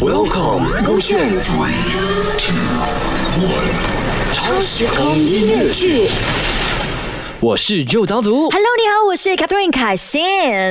Welcome，勾选 Three Two One，超时空音乐剧。我是肉早组。Hello，你好，我是 Catherine 凯欣。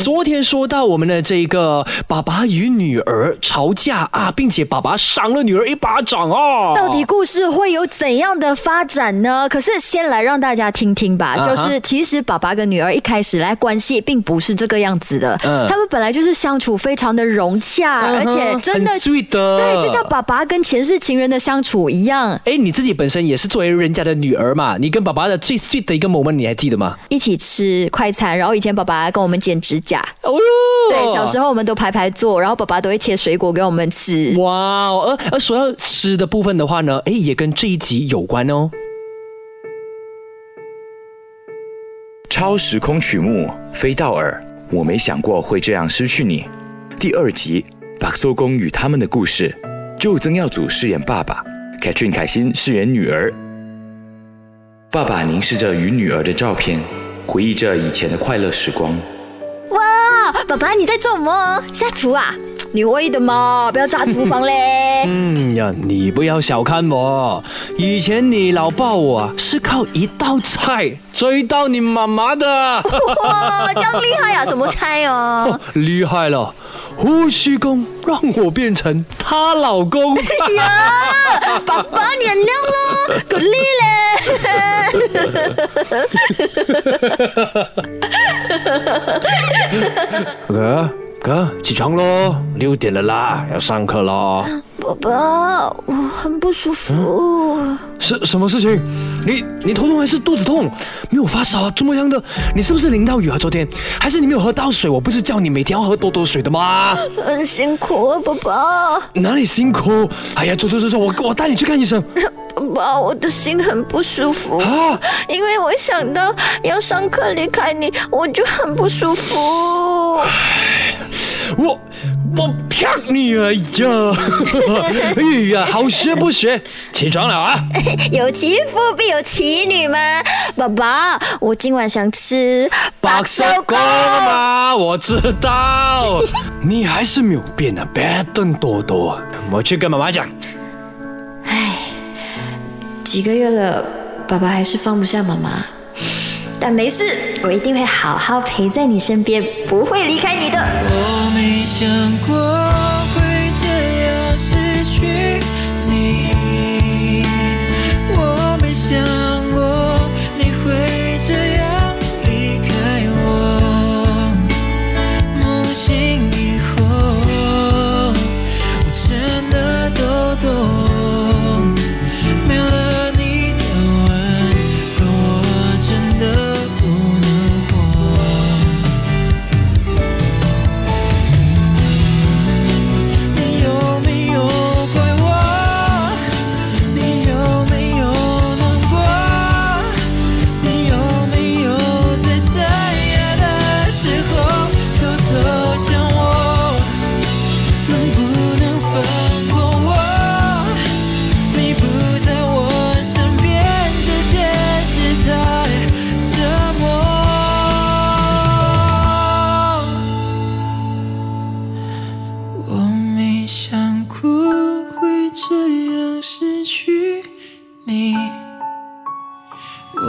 昨天说到我们的这个爸爸与女儿吵架啊，并且爸爸赏了女儿一巴掌哦。到底故事会有怎样的发展呢？可是先来让大家听听吧，就是其实爸爸跟女儿一开始来关系并不是这个样子的，嗯他们本来就是相处非常的融洽，而且真的 sweet 的对，就像爸爸跟前世情人的相处一样，哎，你自己本身也是作为人家的女儿嘛，你跟爸爸的最 sweet 的一个 moment 你还记得吗？一起吃快餐，然后以前爸爸跟我们剪指甲。哦哟，对，小时候我们都排排坐，然后爸爸都会切水果给我们吃。哇哦，而而说到吃的部分的话呢，哎，也跟这一集有关哦。超时空曲目飞到耳，我没想过会这样失去你。第二集，白寿公与他们的故事，就曾耀祖饰演爸爸，Catherine 凯欣饰演女儿。爸爸凝视着与女儿的照片，回忆着以前的快乐时光。哇，爸爸你在做什么？下厨啊？你会的嘛，不要炸厨房嘞。嗯呀，你不要小看我，以前你老抱我啊是靠一道菜追到你妈妈的，哇，这样厉害啊！什么菜哦？厉害了！呼吸功让我变成她老公。哎呀，爸爸你很亮咯，够力 哥哥，起床喽，六点了啦，要上课喽。宝宝，我很不舒服。是什么事情？你你头痛还是肚子痛？没有发烧啊？怎么样的？你是不是淋到雨啊？昨天还是你没有喝到水？我不是叫你每天要喝多多水的吗？很辛苦啊，宝宝。哪里辛苦？哎呀，走走走走，我我带你去看医生爸爸，我的心很不舒服，啊！因为我想到要上课离开你，我就很不舒服。我我骗你哎呀！哎呀，好学不学？起床了啊！有其父必有其女嘛？爸爸，我今晚想吃白手锅嘛，我知道，你还是没有变啊，别瞪多多。我去跟妈妈讲。几个月了，爸爸还是放不下妈妈。但没事，我一定会好好陪在你身边，不会离开你的。我没想过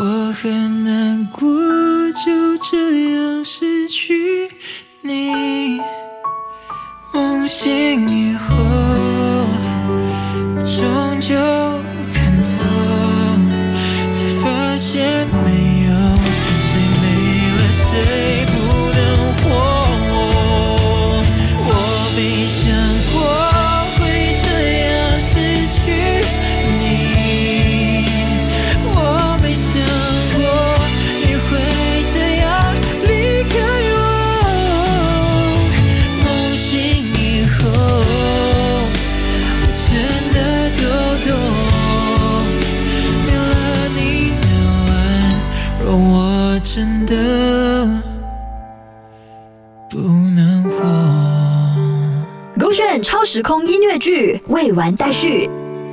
我很难过，就这样。炫。超时空音乐剧未完待续。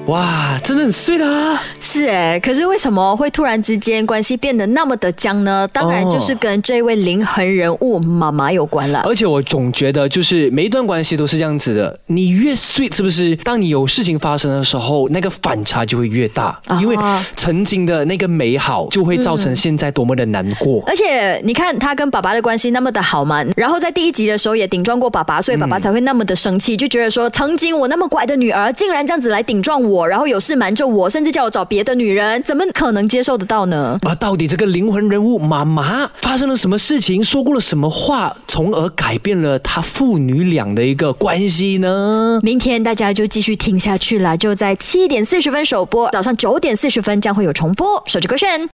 哇，真的很碎啦！是哎，可是为什么会突然之间关系变得那么的僵呢？当然就是跟这位灵魂人物妈妈有关了。而且我总觉得，就是每一段关系都是这样子的，你越 sweet，是不是？当你有事情发生的时候，那个反差就会越大，因为曾经的那个美好就会造成现在多么的难过。而且你看他跟爸爸的关系那么的好嘛，然后在第一集的时候也顶撞过爸爸，所以爸爸才会那么的生气，就觉得说曾经我那么乖的女儿，竟然这样子来顶撞我。我，然后有事瞒着我，甚至叫我找别的女人，怎么可能接受得到呢？啊，到底这个灵魂人物妈妈发生了什么事情，说过了什么话，从而改变了他父女俩的一个关系呢？明天大家就继续听下去了，就在七点四十分首播，早上九点四十分将会有重播。手机歌炫。